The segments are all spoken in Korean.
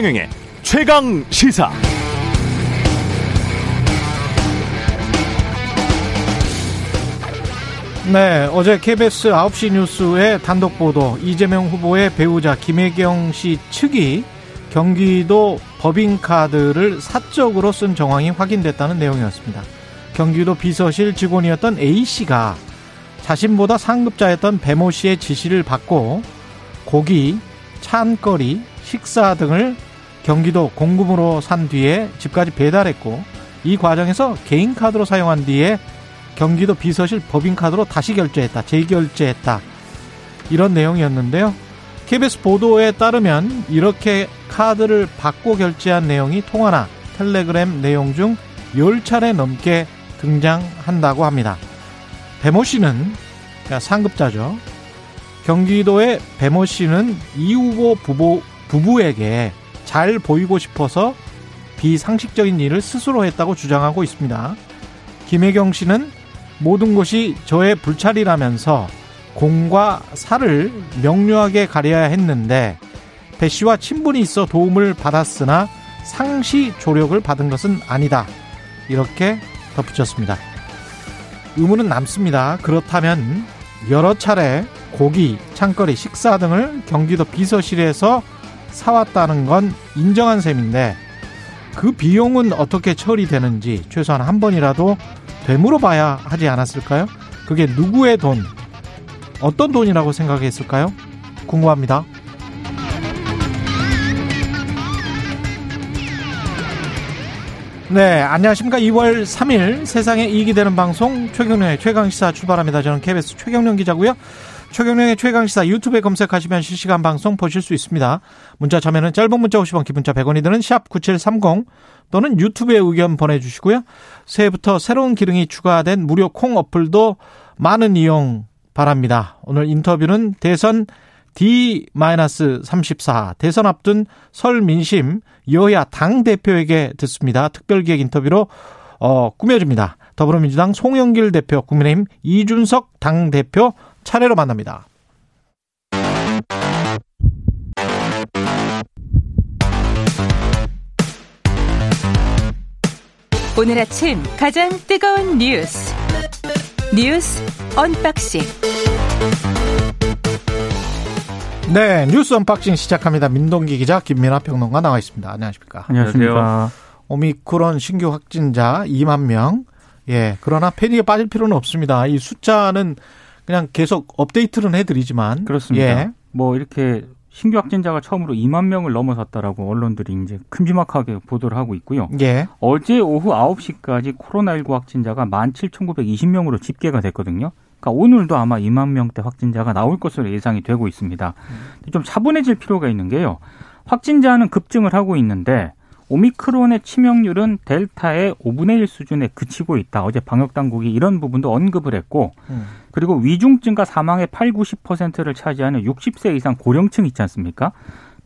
최경영의 최강 시사. 네, 어제 KBS 9시 뉴스의 단독 보도 이재명 후보의 배우자 김혜경 씨 측이 경기도 법인카드를 사적으로 쓴 정황이 확인됐다는 내용이었습니다. 경기도 비서실 직원이었던 A 씨가 자신보다 상급자였던 배모 씨의 지시를 받고 고기, 찬거리, 식사 등을 경기도 공금으로 산 뒤에 집까지 배달했고 이 과정에서 개인 카드로 사용한 뒤에 경기도 비서실 법인카드로 다시 결제했다. 재결제했다. 이런 내용이었는데요. KBS 보도에 따르면 이렇게 카드를 받고 결제한 내용이 통화나 텔레그램 내용 중 10차례 넘게 등장한다고 합니다. 배모 씨는 상급자죠. 경기도의 배모 씨는 이 후보 부부, 부부에게 잘 보이고 싶어서 비상식적인 일을 스스로 했다고 주장하고 있습니다. 김혜경 씨는 모든 것이 저의 불찰이라면서 공과 사를 명료하게 가려야 했는데 배 씨와 친분이 있어 도움을 받았으나 상시 조력을 받은 것은 아니다. 이렇게 덧붙였습니다. 의문은 남습니다. 그렇다면 여러 차례 고기, 창거리, 식사 등을 경기도 비서실에서 사왔다는 건 인정한 셈인데 그 비용은 어떻게 처리되는지 최소한 한 번이라도 되물어 봐야 하지 않았을까요? 그게 누구의 돈, 어떤 돈이라고 생각했을까요? 궁금합니다. 네, 안녕하십니까. 2월 3일 세상에 이익이 되는 방송 최경련의 최강시사 출발합니다. 저는 KBS 최경련 기자고요. 최경련의 최강시사 유튜브에 검색하시면 실시간 방송 보실 수 있습니다. 문자 참여는 짧은 문자 50원, 기본자 100원이 드는 샵 9730 또는 유튜브에 의견 보내주시고요. 새해부터 새로운 기능이 추가된 무료 콩 어플도 많은 이용 바랍니다. 오늘 인터뷰는 대선 D-34 대선 앞둔 설 민심 여야 당 대표에게 듣습니다. 특별기획 인터뷰로 어, 꾸며집니다. 더불어민주당 송영길 대표, 국민의힘 이준석 당 대표 차례로 만납니다. 오늘 아침 가장 뜨거운 뉴스 뉴스 unboxing 네 뉴스 unboxing 시작합니다. 민동기 기자 김민아 평론가 나와 있습니다. 안녕하십니까? 안녕하십니까? 오미크론 신규 확진자 2만 명. 예 그러나 패닉에 빠질 필요는 없습니다. 이 숫자는 그냥 계속 업데이트는 해드리지만 그렇습니다. 예. 뭐 이렇게 신규 확진자가 처음으로 2만 명을 넘어섰다라고 언론들이 이제 큼지막하게 보도를 하고 있고요. 예. 어제 오후 9시까지 코로나19 확진자가 17,920명으로 집계가 됐거든요. 그러니까 오늘도 아마 2만 명대 확진자가 나올 것으로 예상이 되고 있습니다. 좀 차분해질 필요가 있는 게요. 확진자는 급증을 하고 있는데 오미크론의 치명률은 델타의 5분의 1 수준에 그치고 있다. 어제 방역 당국이 이런 부분도 언급을 했고 음. 그리고 위중증과 사망의 8, 90%를 차지하는 60세 이상 고령층 있지 않습니까?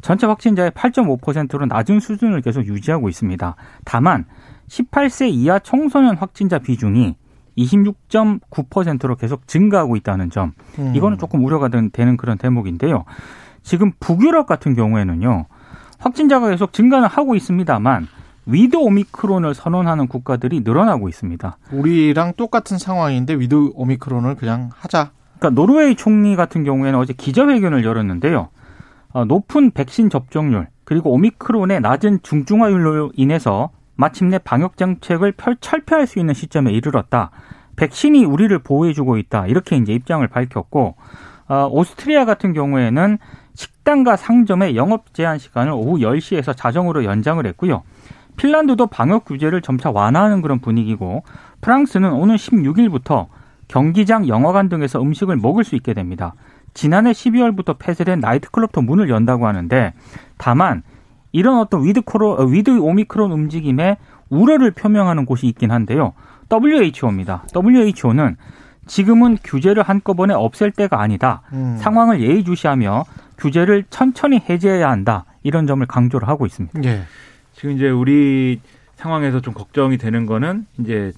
전체 확진자의 8.5%로 낮은 수준을 계속 유지하고 있습니다. 다만 18세 이하 청소년 확진자 비중이 26.9%로 계속 증가하고 있다는 점. 음. 이거는 조금 우려가 되는 그런 대목인데요. 지금 북유럽 같은 경우에는요. 확진자가 계속 증가는 하고 있습니다만 with 오미크론을 선언하는 국가들이 늘어나고 있습니다. 우리랑 똑같은 상황인데 with 오미크론을 그냥 하자. 그러니까 노르웨이 총리 같은 경우에는 어제 기자회견을 열었는데요. 어, 높은 백신 접종률 그리고 오미크론의 낮은 중증화율로 인해서 마침내 방역 정책을 펼, 철폐할 수 있는 시점에 이르렀다. 백신이 우리를 보호해주고 있다. 이렇게 이제 입장을 밝혔고 어, 오스트리아 같은 경우에는 식당과 상점의 영업 제한 시간을 오후 10시에서 자정으로 연장을 했고요. 핀란드도 방역 규제를 점차 완화하는 그런 분위기고 프랑스는 오는 16일부터 경기장, 영화관 등에서 음식을 먹을 수 있게 됩니다. 지난해 12월부터 폐쇄된 나이트클럽도 문을 연다고 하는데 다만 이런 어떤 with 코로 with 오미크론 움직임에 우려를 표명하는 곳이 있긴 한데요. WHO입니다. WHO는 지금은 규제를 한꺼번에 없앨 때가 아니다. 음. 상황을 예의주시하며 규제를 천천히 해제해야 한다. 이런 점을 강조를 하고 있습니다. 예. 지금 이제 우리 상황에서 좀 걱정이 되는 거는 이제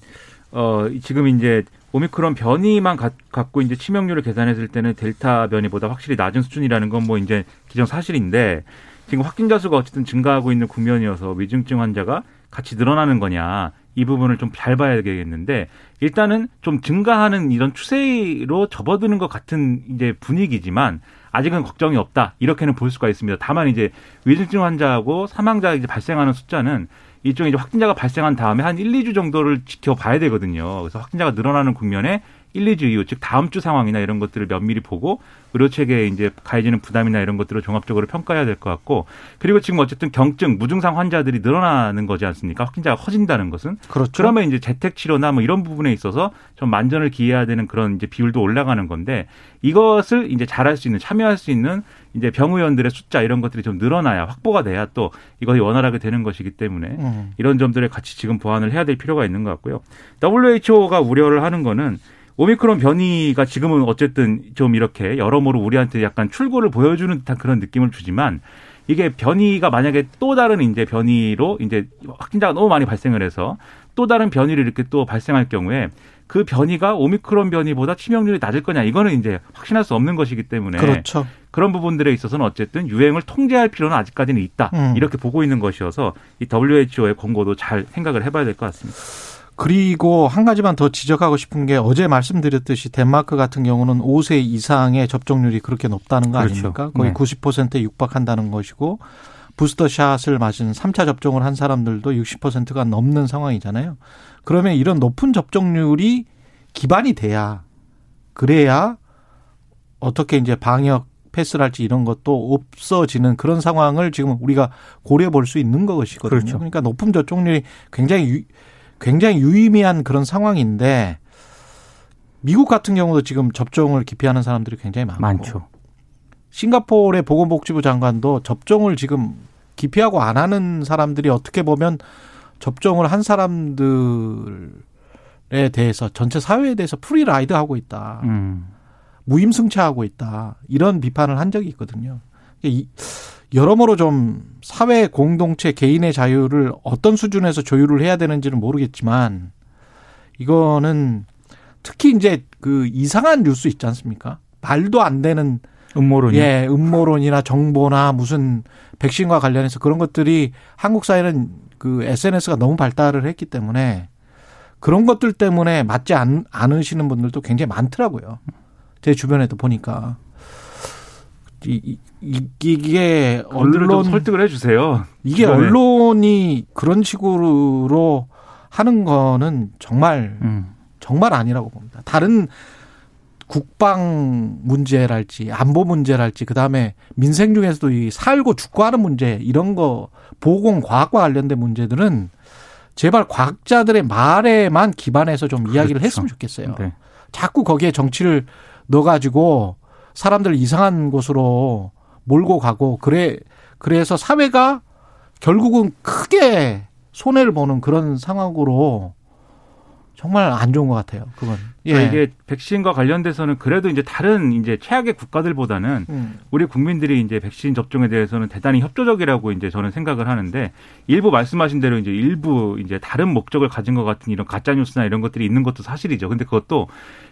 어 지금 이제 오미크론 변이만 가, 갖고 이제 치명률을 계산했을 때는 델타 변이보다 확실히 낮은 수준이라는 건 뭐 이제 기정 사실인데 지금 확진자 수가 어쨌든 증가하고 있는 국면이어서 위중증 환자가 같이 늘어나는 거냐 이 부분을 좀 잘 봐야 되겠는데 일단은 좀 증가하는 이런 추세로 접어드는 것 같은 이제 분위기지만 아직은 걱정이 없다 이렇게는 볼 수가 있습니다. 다만 이제 위중증 환자하고 사망자 이제 발생하는 숫자는 일종의 이제 확진자가 발생한 다음에 한 1, 2주 정도를 지켜봐야 되거든요. 그래서 확진자가 늘어나는 국면에 1, 2주 이후, 즉 다음 주 상황이나 이런 것들을 면밀히 보고 의료 체계에 이제 가해지는 부담이나 이런 것들을 종합적으로 평가해야 될 것 같고 그리고 지금 어쨌든 경증, 무증상 환자들이 늘어나는 거지 않습니까? 확진자가 커진다는 것은 그렇죠. 그러면 이제 재택 치료나 뭐 이런 부분에 있어서 좀 만전을 기해야 되는 그런 이제 비율도 올라가는 건데 이것을 이제 잘할 수 있는 참여할 수 있는 이제 병의원들의 숫자 이런 것들이 좀 늘어나야 확보가 돼야 또 이것이 원활하게 되는 것이기 때문에 음. 이런 점들에 같이 지금 보완을 해야 될 필요가 있는 것 같고요. WHO가 우려를 하는 거는 오미크론 변이가 지금은 어쨌든 좀 이렇게 여러모로 우리한테 약간 출구를 보여주는 듯한 그런 느낌을 주지만 이게 변이가 만약에 또 다른 이제 변이로 이제 확진자가 너무 많이 발생을 해서 또 다른 변이를 이렇게 또 발생할 경우에 그 변이가 오미크론 변이보다 치명률이 낮을 거냐 이거는 이제 확신할 수 없는 것이기 때문에 그렇죠. 그런 부분들에 있어서는 어쨌든 유행을 통제할 필요는 아직까지는 있다 음. 이렇게 보고 있는 것이어서 이 WHO의 권고도 잘 생각을 해봐야 될 것 같습니다. 그리고 한 가지만 더 지적하고 싶은 게 어제 말씀드렸듯이 덴마크 같은 경우는 5세 이상의 접종률이 그렇게 높다는 거 그렇죠. 아닙니까? 거의 네. 90%에 육박한다는 것이고 부스터샷을 맞은 3차 접종을 한 사람들도 60%가 넘는 상황이잖아요. 그러면 이런 높은 접종률이 기반이 돼야 그래야 어떻게 이제 방역 패스를 할지 이런 것도 없어지는 그런 상황을 지금 우리가 고려해 볼 수 있는 것이거든요. 그렇죠. 그러니까 높은 접종률이 굉장히 유, 굉장히 유의미한 그런 상황인데 미국 같은 경우도 지금 접종을 기피하는 사람들이 굉장히 많고 많죠. 싱가포르의 보건복지부 장관도 접종을 지금 기피하고 안 하는 사람들이 어떻게 보면 접종을 한 사람들에 대해서 전체 사회에 대해서 free ride 하고 있다. 음. 무임승차하고 있다. 이런 비판을 한 적이 있거든요. 이, 여러모로 좀 사회 공동체 개인의 자유를 어떤 수준에서 조율을 해야 되는지는 모르겠지만 이거는 특히 이제 그 이상한 뉴스 있지 않습니까? 말도 안 되는 음모론 예, 음모론이나 정보나 무슨 백신과 관련해서 그런 것들이 한국 사회는 그 SNS가 너무 발달을 했기 때문에 그런 것들 때문에 맞지 않, 않으시는 분들도 굉장히 많더라고요. 제 주변에도 보니까. 이, 이게 언론 설득을 해주세요. 이게 주변에. 언론이 그런 식으로 하는 거는 정말 음. 정말 아니라고 봅니다. 다른 국방 문제랄지 안보 문제랄지 그다음에 민생 중에서도 이 살고 죽고 하는 문제 이런 거 보건 과학과 관련된 문제들은 제발 과학자들의 말에만 기반해서 좀 그렇죠. 이야기를 했으면 좋겠어요. 네. 자꾸 거기에 정치를 넣어가지고 사람들 이상한 곳으로 몰고 가고 그래 그래서 사회가 결국은 크게 손해를 보는 그런 상황으로 정말 안 좋은 것 같아요. 그건. 예. 그러니까 이게 백신과 관련돼서는 그래도 이제 다른 이제 최악의 국가들보다는 음. 우리 국민들이 이제 백신 접종에 대해서는 대단히 협조적이라고 이제 저는 생각을 하는데 일부 말씀하신 대로 이제 일부 이제 다른 목적을 가진 것 같은 이런 가짜 뉴스나 이런 것들이 있는 것도 사실이죠. 근데 그것도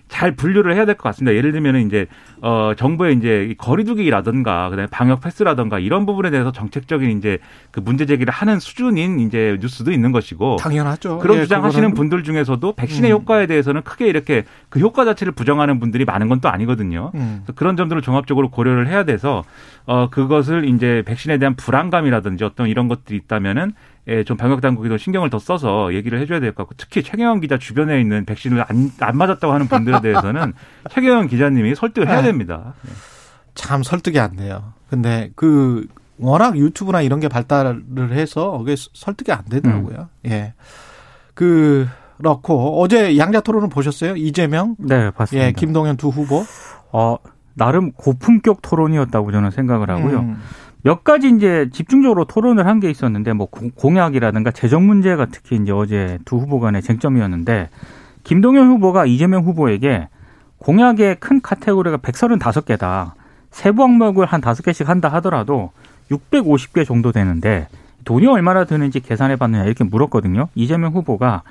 잘 분류를 해야 될 것 같습니다. 예를 들면은 이제 어 정부의 이제 거리두기라든가 그다음에 방역 패스라든가 이런 부분에 대해서 정책적인 이제 그 문제 제기를 하는 수준인 이제 뉴스도 있는 것이고 당연하죠. 그런 예, 주장하시는 분들 중에서도 백신의 음. 효과에 대해서는 크게 이렇게 그 효과 자체를 부정하는 분들이 많은 건 또 아니거든요. 음. 그런 점들을 종합적으로 고려를 해야 돼서 어 그것을 이제 백신에 대한 불안감이라든지 어떤 이런 것들이 있다면은 예, 좀 방역 당국이 더 신경을 더 써서 얘기를 해줘야 될 것 같고 특히 최경영 기자 주변에 있는 백신을 안, 안 맞았다고 하는 분들에 대해서는 최경영 기자님이 설득을 해야 네. 됩니다. 네. 참 설득이 안 돼요. 근데 그 워낙 유튜브나 이런 게 발달을 해서 그게 설득이 안 되더라고요. 음. 예. 그 그렇고 어제 양자 토론을 보셨어요? 이재명, 네, 봤습니다. 예, 김동연 두 후보. 어, 나름 고품격 토론이었다고 저는 생각을 하고요. 음. 몇 가지 이제 집중적으로 토론을 한 게 있었는데 뭐 공약이라든가 재정 문제가 특히 이제 어제 두 후보 간의 쟁점이었는데 김동연 후보가 이재명 후보에게 공약의 큰 카테고리가 135개다. 세부 항목을 한 5개씩 한다 하더라도 650개 정도 되는데 돈이 얼마나 드는지 계산해 봤느냐 이렇게 물었거든요. 이재명 후보가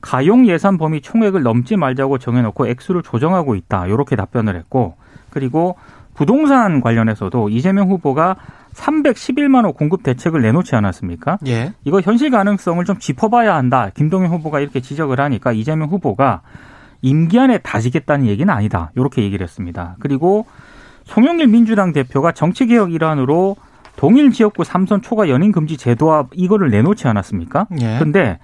가용 예산 범위 총액을 넘지 말자고 정해놓고 액수를 조정하고 있다. 이렇게 답변을 했고 그리고 부동산 관련해서도 이재명 후보가 311만 호 공급 대책을 내놓지 않았습니까? 예. 이거 현실 가능성을 좀 짚어봐야 한다. 김동연 후보가 이렇게 지적을 하니까 이재명 후보가 임기 안에 다지겠다는 얘기는 아니다. 이렇게 얘기를 했습니다. 그리고 송영길 민주당 대표가 정치개혁 일환으로 동일 지역구 삼선 초과 연임 금지 제도와 이거를 내놓지 않았습니까? 예. 근데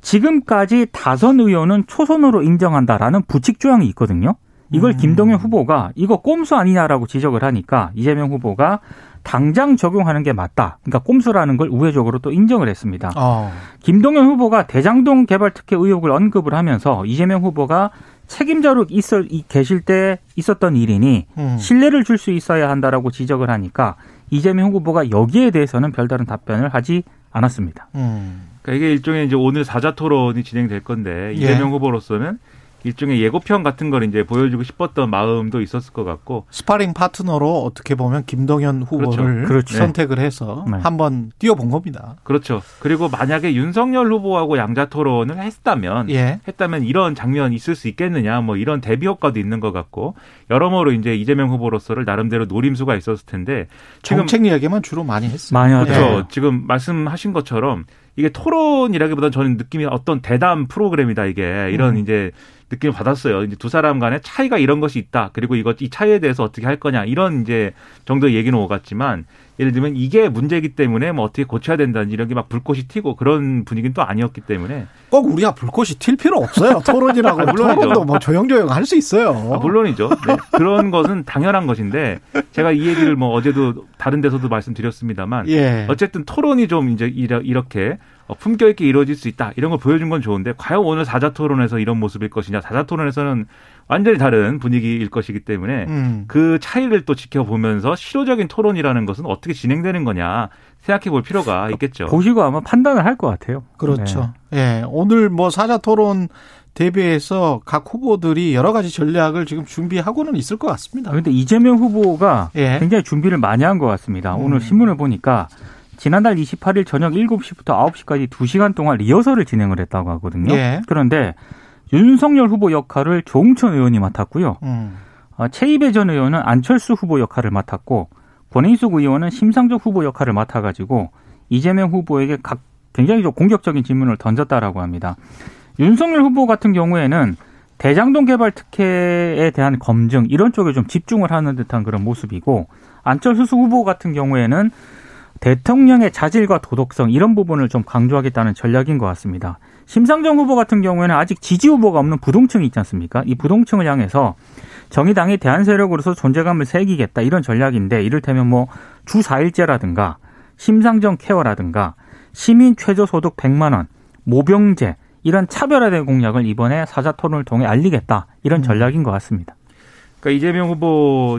지금까지 다선 의원은 초선으로 인정한다라는 부칙 조항이 있거든요. 이걸 음. 김동연 후보가 이거 꼼수 아니냐라고 지적을 하니까 이재명 후보가 당장 적용하는 게 맞다. 그러니까 꼼수라는 걸 우회적으로 또 인정을 했습니다. 어. 김동연 후보가 대장동 개발 특혜 의혹을 언급을 하면서 이재명 후보가 책임자로 있어 계실 때 있었던 일이니 음. 신뢰를 줄 수 있어야 한다라고 지적을 하니까 이재명 후보가 여기에 대해서는 별다른 답변을 하지 않았습니다. 음. 그러니까 이게 일종의 이제 오늘 4자 토론이 진행될 건데 이재명 예. 후보로서는 일종의 예고편 같은 걸 이제 보여주고 싶었던 마음도 있었을 것 같고 스파링 파트너로 어떻게 보면 김동연 후보를 그렇죠. 그렇죠. 선택을 해서 네. 한번 뛰어본 겁니다. 그렇죠. 그리고 만약에 윤석열 후보하고 양자 토론을 했다면 예. 했다면 이런 장면 있을 수 있겠느냐 뭐 이런 대비 효과도 있는 것 같고 여러모로 이제 이재명 후보로서를 나름대로 노림수가 있었을 텐데 정책 이야기만 주로 많이 했어요. 많이 하죠. 그렇죠. 지금 말씀하신 것처럼 이게 토론이라기보다는 저는 느낌이 어떤 대담 프로그램이다 이게 이런 음. 이제 느낌을 받았어요. 이제 두 사람 간에 차이가 이런 것이 있다. 그리고 이것 이 차이에 대해서 어떻게 할 거냐 이런 이제 정도의 얘기는 오갔지만 예를 들면 이게 문제이기 때문에 뭐 어떻게 고쳐야 된다든지 이런 게 막 불꽃이 튀고 그런 분위기는 또 아니었기 때문에 꼭 우리가 불꽃이 튈 필요 없어요. 토론이라고 아, 토론도 뭐 조용조용 할 수 있어요. 아, 물론이죠. 네. 그런 것은 당연한 것인데 제가 이 얘기를 뭐 어제도 다른 데서도 말씀드렸습니다만 예. 어쨌든 토론이 좀 이제 이렇게 어, 품격 있게 이루어질 수 있다 이런 걸 보여준 건 좋은데 과연 오늘 사자 토론에서 이런 모습일 것이냐 사자 토론에서는 완전히 다른 분위기일 것이기 때문에 음. 그 차이를 또 지켜보면서 실효적인 토론이라는 것은 어떻게 진행되는 거냐 생각해 볼 필요가 있겠죠. 보시고 아마 판단을 할 것 같아요. 그렇죠. 네. 예. 오늘 뭐 사자 토론 대비해서 각 후보들이 여러 가지 전략을 지금 준비하고는 있을 것 같습니다. 그런데 이재명 후보가 예. 굉장히 준비를 많이 한 것 같습니다. 음. 오늘 신문을 보니까 지난달 28일 저녁 7시부터 9시까지 2시간 동안 리허설을 진행을 했다고 하거든요. 예. 그런데 윤석열 후보 역할을 조홍천 의원이 맡았고요. 음. 어, 최이배 전 의원은 안철수 후보 역할을 맡았고 권인숙 의원은 심상정 후보 역할을 맡아가지고 이재명 후보에게 각 굉장히 좀 공격적인 질문을 던졌다라고 합니다. 윤석열 후보 같은 경우에는 대장동 개발 특혜에 대한 검증 이런 쪽에 좀 집중을 하는 듯한 그런 모습이고 안철수 후보 같은 경우에는 대통령의 자질과 도덕성 이런 부분을 좀 강조하겠다는 전략인 것 같습니다. 심상정 후보 같은 경우에는 아직 지지 후보가 없는 부동층이 있지 않습니까? 이 부동층을 향해서 정의당이 대한 세력으로서 존재감을 새기겠다 이런 전략인데 이를테면 뭐 주 4일제라든가 심상정 케어라든가 시민 최저 소득 100만 원, 모병제 이런 차별화된 공약을 이번에 사자 토론을 통해 알리겠다 이런 음. 전략인 것 같습니다. 그러니까 이재명 후보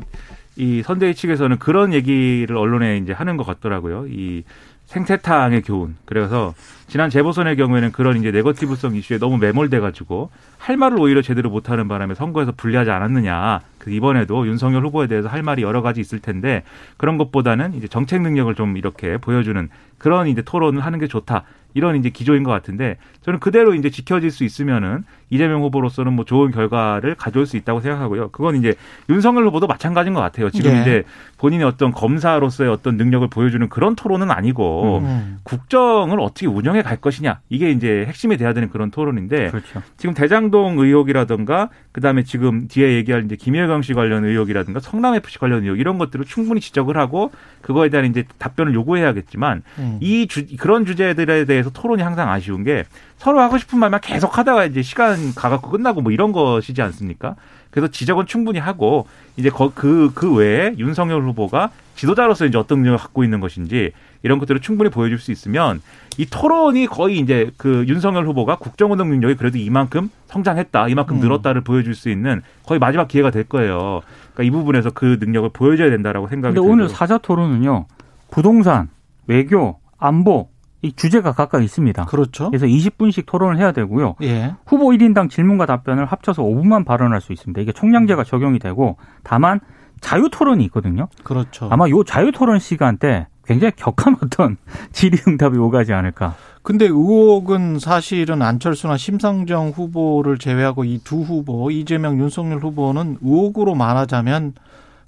이 선대위 측에서는 그런 얘기를 언론에 이제 하는 것 같더라고요. 이 생태탕의 교훈. 그래서 지난 재보선의 경우에는 그런 이제 네거티브성 이슈에 너무 매몰돼 가지고 할 말을 오히려 제대로 못하는 바람에 선거에서 불리하지 않았느냐. 그 이번에도 윤석열 후보에 대해서 할 말이 여러 가지 있을 텐데 그런 것보다는 이제 정책 능력을 좀 이렇게 보여주는 그런 이제 토론을 하는 게 좋다. 이런 이제 기조인 것 같은데 저는 그대로 이제 지켜질 수 있으면은 이재명 후보로서는 뭐 좋은 결과를 가져올 수 있다고 생각하고요. 그건 이제 윤석열 후보도 마찬가지인 것 같아요. 지금 네. 이제 본인의 어떤 검사로서의 어떤 능력을 보여주는 그런 토론은 아니고 음. 국정을 어떻게 운영해 갈 것이냐 이게 이제 핵심이 돼야 되는 그런 토론인데 그렇죠. 지금 대장동 의혹이라든가 그다음에 지금 뒤에 얘기할 이제 김혜경 씨 관련 의혹이라든가 성남 FC 관련 의혹 이런 것들을 충분히 지적을 하고 그거에 대한 이제 답변을 요구해야겠지만 음. 이 주, 그런 주제들에 대해 서 토론이 항상 아쉬운 게 서로 하고 싶은 말만 계속 하다가 이제 시간 가갖고 끝나고 뭐 이런 것이지 않습니까? 그래서 지적은 충분히 하고 이제 그그 그 외에 윤석열 후보가 지도자로서 이제 어떤 능력을 갖고 있는 것인지 이런 것들을 충분히 보여줄 수 있으면 이 토론이 거의 이제 그 윤석열 후보가 국정운동 능력이 그래도 이만큼 성장했다, 이만큼 음. 늘었다를 보여줄 수 있는 거의 마지막 기회가 될 거예요. 그러니까 이 부분에서 그 능력을 보여줘야 된다라고 생각이 듭니다. 오늘 사자 토론은요, 부동산, 외교, 안보 이 주제가 각각 있습니다. 그렇죠. 그래서 20분씩 토론을 해야 되고요. 예. 후보 1인당 질문과 답변을 합쳐서 5분만 발언할 수 있습니다. 이게 총량제가 적용이 되고 다만 자유 토론이 있거든요. 그렇죠. 아마 요 자유 토론 시간 때 굉장히 격한 어떤 질의응답이 오가지 않을까. 근데 의혹은 사실은 안철수나 심상정 후보를 제외하고 이 두 후보 이재명, 윤석열 후보는 의혹으로 말하자면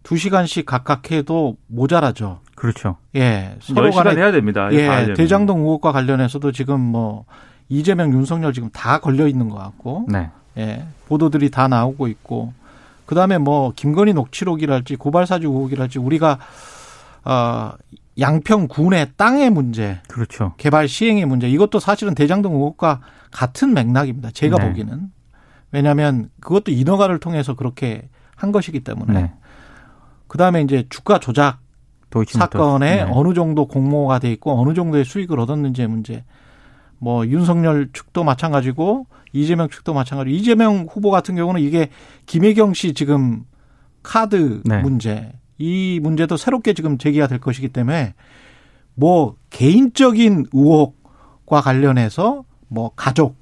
2시간씩 각각 해도 모자라죠. 그렇죠. 예. 서로 간에 해야 됩니다. 예. 대장동 의혹과 관련해서도 지금 뭐 이재명, 윤석열 지금 다 걸려 있는 것 같고. 네. 예. 보도들이 다 나오고 있고. 그 다음에 뭐 김건희 녹취록이랄지 고발사주 의혹이랄지 우리가 어 양평 군의 땅의 문제, 그렇죠. 개발 시행의 문제 이것도 사실은 대장동 의혹과 같은 맥락입니다. 제가 네. 보기는 왜냐하면 그것도 인허가를 통해서 그렇게 한 것이기 때문에 네. 그 다음에 이제 주가 조작 사건에 네. 어느 정도 공모가 돼 있고 어느 정도의 수익을 얻었는지의 문제. 뭐 윤석열 측도 마찬가지고 이재명 측도 마찬가지고 이재명 후보 같은 경우는 이게 김혜경 씨 지금 카드 네. 문제 이 문제도 새롭게 지금 제기가 될 것이기 때문에 뭐 개인적인 의혹과 관련해서 뭐 가족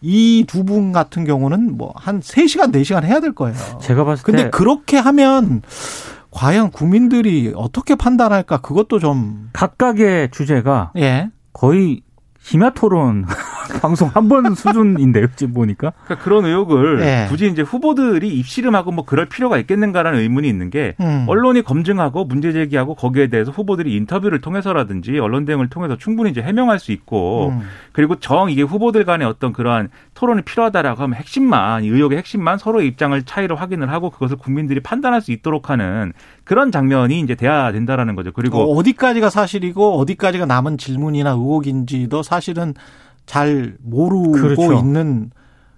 이 두 분 같은 경우는 뭐 한 세시간네시간 해야 될 거예요. 제가 봤을 때 근데 그렇게 하면 과연 국민들이 어떻게 판단할까 그것도 좀 각각의 주제가 예. 거의 심야 토론 방송 한 번 수준인데요, 지금 보니까. 그러니까 그런 의혹을 네. 굳이 이제 후보들이 입씨름하고 뭐 그럴 필요가 있겠는가라는 의문이 있는 게 음. 언론이 검증하고 문제 제기하고 거기에 대해서 후보들이 인터뷰를 통해서라든지 언론 대응을 통해서 충분히 이제 해명할 수 있고 음. 그리고 정 이게 후보들 간의 어떤 그러한 토론이 필요하다라고 하면 핵심만 의혹의 핵심만 서로의 입장을 차이를 확인을 하고 그것을 국민들이 판단할 수 있도록 하는 그런 장면이 이제 돼야 된다라는 거죠. 그리고 어, 어디까지가 사실이고 어디까지가 남은 질문이나 의혹인지도 사실은 잘 모르고 그렇죠. 있는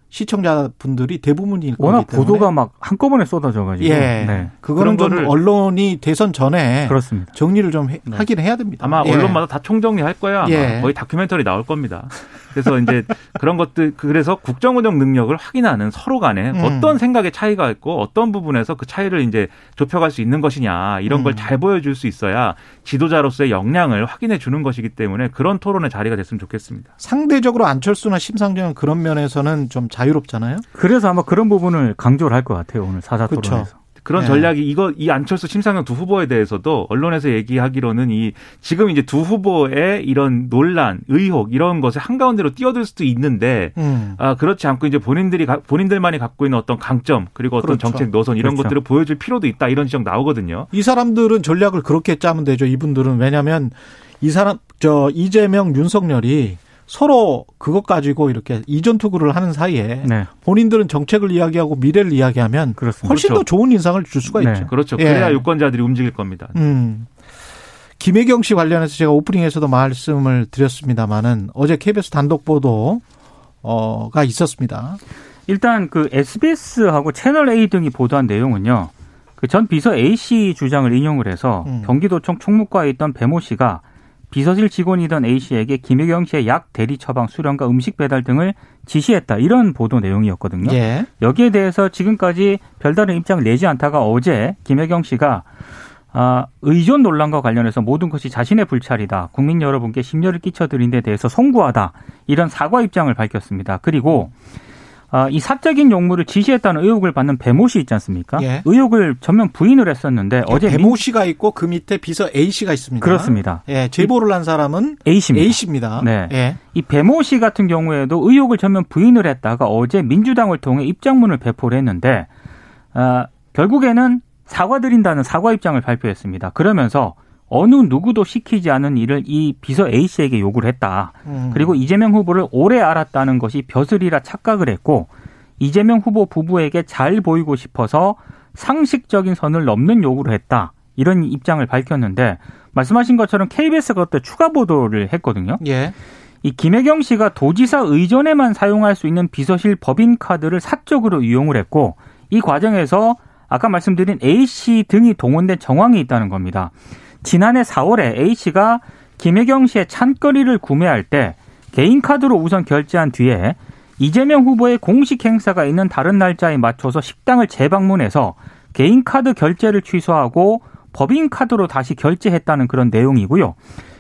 시청자분들이 대부분일 워낙 보도가 막 한꺼번에 쏟아져가지고. 예. 네. 그거는 좀 언론이 대선 전에 그렇습니다. 정리를 좀 네. 하긴 해야 됩니다. 아마 예. 언론마다 다 총정리할 거야. 예. 거의 다큐멘터리 나올 겁니다. 그래서 이제 그런 것들 그래서 국정 운영 능력을 확인하는 서로 간에 음. 어떤 생각의 차이가 있고 어떤 부분에서 그 차이를 이제 좁혀갈 수 있는 것이냐 이런 음. 걸잘 보여줄 수 있어야 지도자로서의 역량을 확인해 주는 것이기 때문에 그런 토론의 자리가 됐으면 좋겠습니다. 상대적으로 안철수나 심상정은 그런 면에서는 좀 자유롭잖아요. 그래서 아마 그런 부분을 강조를 할 것 같아요 오늘 사자 토론에서. 그렇죠. 그런 네. 전략이 이거 이 안철수 심상정 두 후보에 대해서도 언론에서 얘기하기로는 이 지금 이제 두 후보의 이런 논란, 의혹 이런 것을 한가운데로 뛰어들 수도 있는데 음. 아 그렇지 않고 이제 본인들이 본인들만이 갖고 있는 어떤 강점 그리고 어떤 그렇죠. 정책 노선 이런 그렇죠. 것들을 보여줄 필요도 있다 이런 지적 나오거든요. 이 사람들은 전략을 그렇게 짜면 되죠. 이분들은 왜냐하면 이 사람 저 이재명 윤석열이 서로 그것 가지고 이렇게 이전 투구를 하는 사이에 네. 본인들은 정책을 이야기하고 미래를 이야기하면 그렇습니다. 훨씬 그렇죠. 더 좋은 인상을 줄 수가 네. 있죠. 그렇죠. 그래야 예. 유권자들이 움직일 겁니다. 음. 김혜경 씨 관련해서 제가 오프닝에서도 말씀을 드렸습니다마는 어제 KBS 단독 보도가 있었습니다. 일단 그 SBS하고 채널 A 등이 보도한 내용은요. 그 전 비서 A 씨 주장을 인용을 해서 음. 경기도청 총무과에 있던 배모 씨가 비서실 직원이던 A 씨에게 김혜경 씨의 약 대리 처방, 수령과 음식 배달 등을 지시했다. 이런 보도 내용이었거든요. 예. 여기에 대해서 지금까지 별다른 입장을 내지 않다가 어제 김혜경 씨가 아, 의존 논란과 관련해서 모든 것이 자신의 불찰이다. 국민 여러분께 심려를 끼쳐드린 데 대해서 송구하다. 이런 사과 입장을 밝혔습니다. 그리고 음. 아, 이 사적인 용무를 지시했다는 의혹을 받는 배모 씨 있지 않습니까? 예. 의혹을 전면 부인을 했었는데 어제 배모 씨가 있고 그 밑에 비서 A 씨가 있습니다. 그렇습니다. 예, 제보를 한 사람은 A 씨입니다. A 씨입니다. 네. 예. 이 배모 씨 같은 경우에도 의혹을 전면 부인을 했다가 어제 민주당을 통해 입장문을 배포를 했는데 아, 결국에는 사과드린다는 사과 입장을 발표했습니다. 그러면서 어느 누구도 시키지 않은 일을 이 비서 A 씨에게 요구를 했다. 음. 그리고 이재명 후보를 오래 알았다는 것이 벼슬이라 착각을 했고 이재명 후보 부부에게 잘 보이고 싶어서 상식적인 선을 넘는 요구를 했다. 이런 입장을 밝혔는데 말씀하신 것처럼 KBS가 그때 추가 보도를 했거든요. 예. 이 김혜경 씨가 도지사 의전에만 사용할 수 있는 비서실 법인 카드를 사적으로 이용을 했고 이 과정에서 아까 말씀드린 A 씨 등이 동원된 정황이 있다는 겁니다. 지난해 4월에 A씨가 김혜경 씨의 찬거리를 구매할 때 개인 카드로 우선 결제한 뒤에 이재명 후보의 공식 행사가 있는 다른 날짜에 맞춰서 식당을 재방문해서 개인 카드 결제를 취소하고 법인 카드로 다시 결제했다는 그런 내용이고요.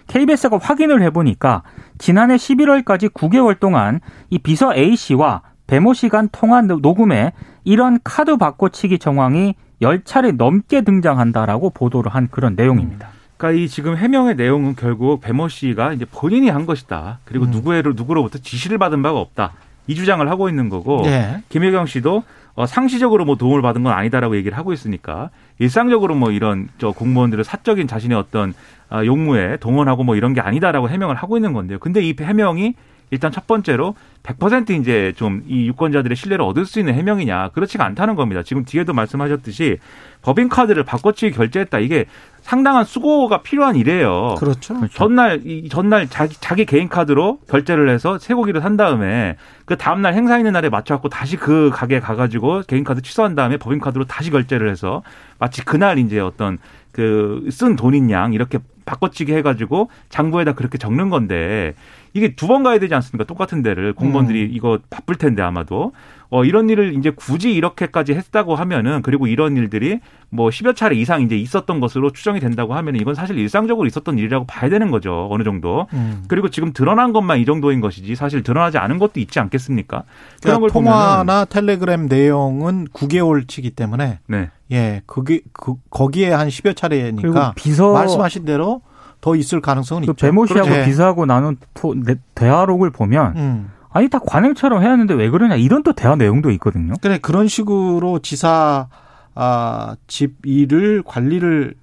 KBS가 확인을 해보니까 지난해 11월까지 9개월 동안 이 비서 A 씨와 배모 씨간 통화 녹음에 이런 카드 바꿔치기 정황이 10차례 넘게 등장한다라고 보도를 한 그런 내용입니다. 그러니까 이 지금 해명의 내용은 결국 배모 씨가 이제 본인이 한 것이다. 그리고 음. 누구로 누구로부터 지시를 받은 바가 없다. 이 주장을 하고 있는 거고 예. 김혜경 씨도 어, 상시적으로 뭐 도움을 받은 건 아니다라고 얘기를 하고 있으니까 일상적으로 뭐 이런 저 공무원들의 사적인 자신의 어떤 아, 용무에 동원하고 뭐 이런 게 아니다라고 해명을 하고 있는 건데요. 근데 이 해명이 일단 첫 번째로 100% 이제 좀 이 유권자들의 신뢰를 얻을 수 있는 해명이냐 그렇지가 않다는 겁니다. 지금 뒤에도 말씀하셨듯이 법인 카드를 바꿔치기 결제했다 이게 상당한 수고가 필요한 일이에요. 그렇죠. 그렇죠. 전날 이 전날 자기 자기 개인 카드로 결제를 해서 쇠고기를 산 다음에 그 다음 날 행사 있는 날에 맞춰 갖고 다시 그 가게에 가 가지고 개인 카드 취소한 다음에 법인 카드로 다시 결제를 해서 마치 그날 이제 어떤 그 쓴 돈인 양 이렇게 바꿔치기 해가지고 장부에다 그렇게 적는 건데 이게 두 번 가야 되지 않습니까? 똑같은 데를 공무원들이 음. 이거 바쁠 텐데 아마도 어 이런 일을 이제 굳이 이렇게까지 했다고 하면은 그리고 이런 일들이 뭐 10여 차례 이상 이제 있었던 것으로 추정이 된다고 하면은 이건 사실 일상적으로 있었던 일이라고 봐야 되는 거죠. 어느 정도. 음. 그리고 지금 드러난 것만 이 정도인 것이지 사실 드러나지 않은 것도 있지 않겠습니까? 그런 그러니까 걸 통화나 보면은. 텔레그램 내용은 9개월치기 때문에 네. 예, 그게 그 거기에 한 10여 차례니까 비서 말씀하신 대로 더 있을 가능성은 그 있죠. 배모 씨하고 그렇죠. 비서하고 나눈 토, 대화록을 보면 음. 아니 다 관행처럼 해야 하는데 왜 그러냐 이런 또 대화 내용도 있거든요. 그래 그런 식으로 지사 아, 집 일을 관리를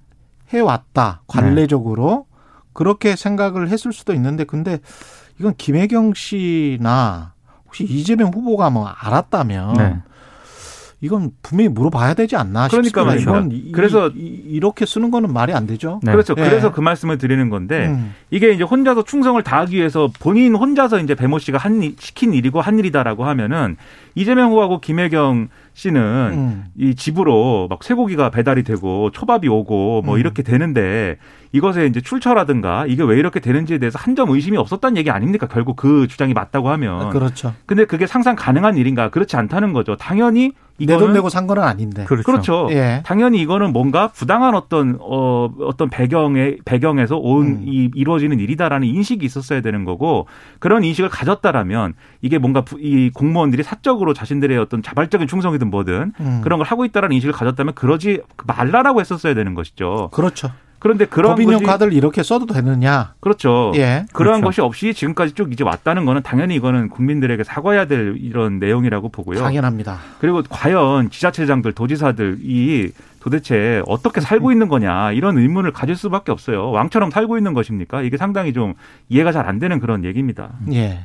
해왔다 관례적으로 네. 그렇게 생각을 했을 수도 있는데 근데 이건 김혜경 씨나 혹시 이재명 후보가 뭐 알았다면 네. 이건 분명히 물어봐야 되지 않나 그러니까 말이죠. 그래서 이, 렇게 쓰는 거는 말이 안 되죠. 네. 그렇죠. 네. 그래서 그 말씀을 드리는 건데 음. 이게 이제 혼자서 충성을 다하기 위해서 본인 혼자서 이제 배모 씨가 한 시킨 일이고 한 일이다라고 하면은 이재명 후보하고 김혜경 씨는 음. 이 집으로 막 쇠고기가 배달이 되고 초밥이 오고 뭐 음. 이렇게 되는데 이것에 이제 출처라든가 이게 왜 이렇게 되는지에 대해서 한 점 의심이 없었다는 얘기 아닙니까? 결국 그 주장이 맞다고 하면. 그렇죠. 근데 그게 상상 가능한 일인가? 그렇지 않다는 거죠. 당연히 내 돈 내고 산 거는 아닌데. 그렇죠. 그렇죠. 예. 당연히 이거는 뭔가 부당한 어떤 어 어떤 배경에 배경에서 온이 음. 이루어지는 일이다라는 인식이 있었어야 되는 거고 그런 인식을 가졌다라면 이게 뭔가 이 공무원들이 사적으로 자신들의 어떤 자발적인 충성이든 뭐든 음. 그런 걸 하고 있다라는 인식을 가졌다면 그러지 말라라고 했었어야 되는 것이죠. 그렇죠. 그런데 그런 법인용 것이, 카드를 이렇게 써도 되느냐? 그렇죠. 예. 그러한 그렇죠. 것이 없이 지금까지 쭉 이제 왔다는 거는 당연히 이거는 국민들에게 사과해야 될 이런 내용이라고 보고요. 당연합니다. 그리고 과연 지자체장들, 도지사들이 도대체 어떻게 살고 있는 거냐 이런 의문을 가질 수밖에 없어요. 왕처럼 살고 있는 것입니까? 이게 상당히 좀 이해가 잘 안 되는 그런 얘기입니다. 예.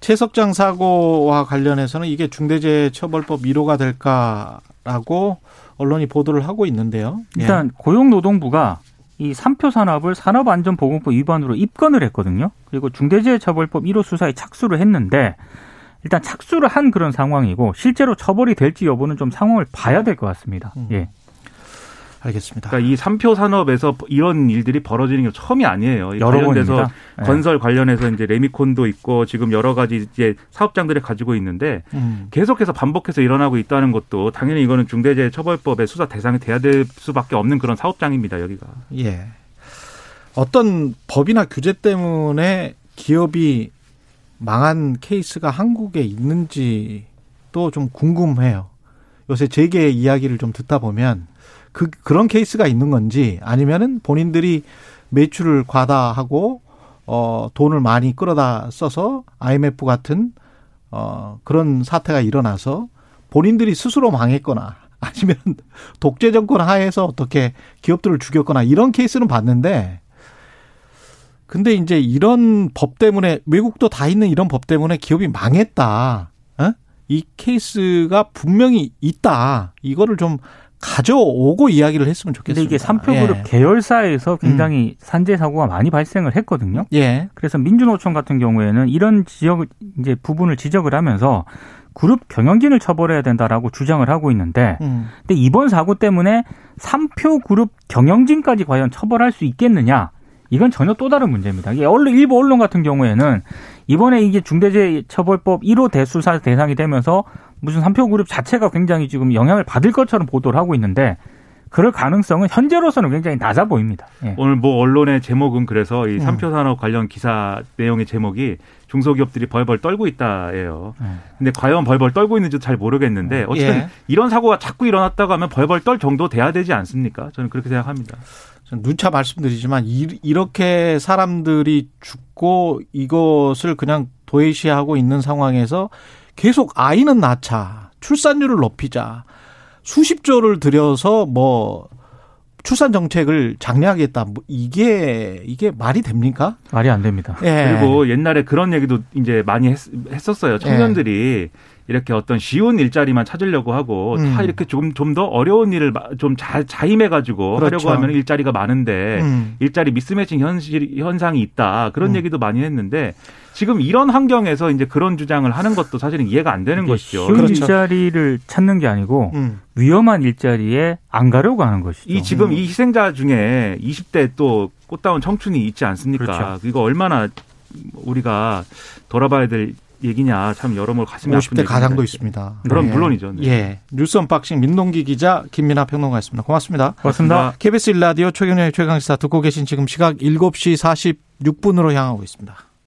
최석장 사고와 관련해서는 이게 중대재해처벌법 1호가 될까라고 언론이 보도를 하고 있는데요. 예. 일단 고용노동부가 이 삼표 산업을 산업안전보건법 위반으로 입건을 했거든요. 그리고 중대재해처벌법 1호 수사에 착수를 했는데 일단 착수를 한 그런 상황이고 실제로 처벌이 될지 여부는 좀 상황을 봐야 될 것 같습니다. 음. 예. 알겠습니다. 그러니까 이 삼표 산업에서 이런 일들이 벌어지는 게 처음이 아니에요. 여러 관련돼서 네. 건설 관련해서 이제 레미콘도 있고 지금 여러 가지 이제 사업장들이 가지고 있는데 음. 계속해서 반복해서 일어나고 있다는 것도 당연히 이거는 중대재해처벌법의 수사 대상이 돼야 될 수밖에 없는 그런 사업장입니다. 여기가. 예. 어떤 법이나 규제 때문에 기업이 망한 케이스가 한국에 있는지도 좀 궁금해요. 요새 재계 이야기를 좀 듣다 보면 그 그런 케이스가 있는 건지 아니면은 본인들이 매출을 과다하고 어 돈을 많이 끌어다 써서 IMF 같은 어 그런 사태가 일어나서 본인들이 스스로 망했거나 아니면 독재 정권 하에서 어떻게 기업들을 죽였거나 이런 케이스는 봤는데 근데 이제 이런 법 때문에 외국도 다 있는 이런 법 때문에 기업이 망했다. 어? 이 케이스가 분명히 있다. 이거를 좀 가져오고 이야기를 했으면 좋겠습니다. 근데 이게 삼표그룹 예. 계열사에서 굉장히 음. 산재 사고가 많이 발생을 했거든요. 예. 그래서 민주노총 같은 경우에는 이런 지역 이제 부분을 지적을 하면서 그룹 경영진을 처벌해야 된다라고 주장을 하고 있는데, 음. 근데 이번 사고 때문에 삼표 그룹 경영진까지 과연 처벌할 수 있겠느냐? 이건 전혀 또 다른 문제입니다. 이게 언론 일부 언론 같은 경우에는 이번에 이게 중대재해처벌법 1호 대수사 대상이 되면서 무슨 삼표 그룹 자체가 굉장히 지금 영향을 받을 것처럼 보도를 하고 있는데 그럴 가능성은 현재로서는 굉장히 낮아 보입니다. 예. 오늘 뭐 언론의 제목은 그래서 이 음. 삼표 산업 관련 기사 내용의 제목이 중소기업들이 벌벌 떨고 있다예요. 음. 근데 과연 벌벌 떨고 있는지 잘 모르겠는데 음. 어쨌든 예. 이런 사고가 자꾸 일어났다고 하면 벌벌 떨 정도 돼야 되지 않습니까? 저는 그렇게 생각합니다. 누차 말씀드리지만 이렇게 사람들이 죽고 이것을 그냥 도외시하고 있는 상황에서 계속 아이는 낳자, 출산율을 높이자, 수십 조를 들여서 뭐 출산 정책을 장려하겠다. 뭐 이게 이게 말이 됩니까? 말이 안 됩니다. 예. 그리고 옛날에 그런 얘기도 이제 많이 했, 었어요 청년들이 예. 이렇게 어떤 쉬운 일자리만 찾으려고 하고 음. 다 이렇게 좀 좀 더 어려운 일을 좀 잘 자임해 가지고 그렇죠. 하려고 하면 일자리가 많은데 음. 일자리 미스매칭 현실 현상이 있다 그런 음. 얘기도 많이 했는데 지금 이런 환경에서 이제 그런 주장을 하는 것도 사실은 이해가 안 되는 것이죠. 쉬운 그렇죠. 일자리를 찾는 게 아니고 음. 위험한 일자리에 안 가려고 하는 것이죠. 이 지금 이 희생자 중에 20대 또 꽃다운 청춘이 있지 않습니까? 그렇죠. 이거 얼마나 우리가 돌아봐야 될 얘기냐 참 여러모로 가슴이 50대 가장도 있습니다. 그럼 네. 물론이죠. 네. 예. 뉴스 언박싱 민동기 기자 김민아 평론가였습니다. 고맙습니다. 고맙습니다. KBS 일라디오 최경영의 최강시사 듣고 계신 지금 시각 7시 46분으로 향하고 있습니다.